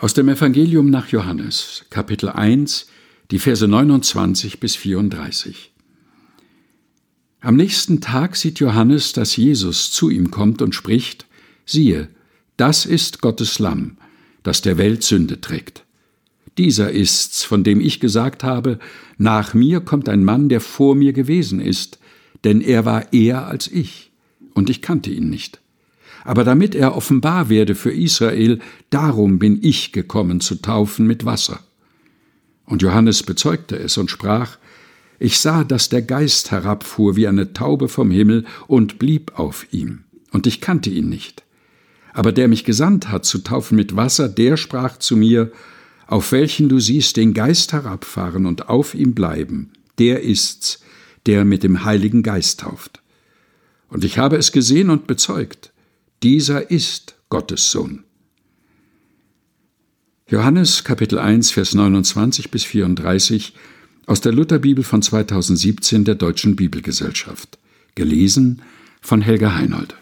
Aus dem Evangelium nach Johannes, Kapitel 1, die Verse 29 bis 34. Am nächsten Tag sieht Johannes, dass Jesus zu ihm kommt und spricht, siehe, das ist Gottes Lamm, das der Welt Sünde trägt. Dieser ist's, von dem ich gesagt habe, nach mir kommt ein Mann, der vor mir gewesen ist, denn er war eher als ich, und ich kannte ihn nicht aber damit er offenbar werde für Israel, darum bin ich gekommen zu taufen mit Wasser. Und Johannes bezeugte es und sprach, ich sah, dass der Geist herabfuhr wie eine Taube vom Himmel und blieb auf ihm, und ich kannte ihn nicht. Aber der mich gesandt hat zu taufen mit Wasser, der sprach zu mir, auf welchen du siehst den Geist herabfahren und auf ihm bleiben, der ist's, der mit dem Heiligen Geist tauft. Und ich habe es gesehen und bezeugt, dieser ist Gottes Sohn. Johannes Kapitel 1 Vers 29 bis 34 aus der Lutherbibel von 2017 der Deutschen Bibelgesellschaft. Gelesen von Helga Heinold.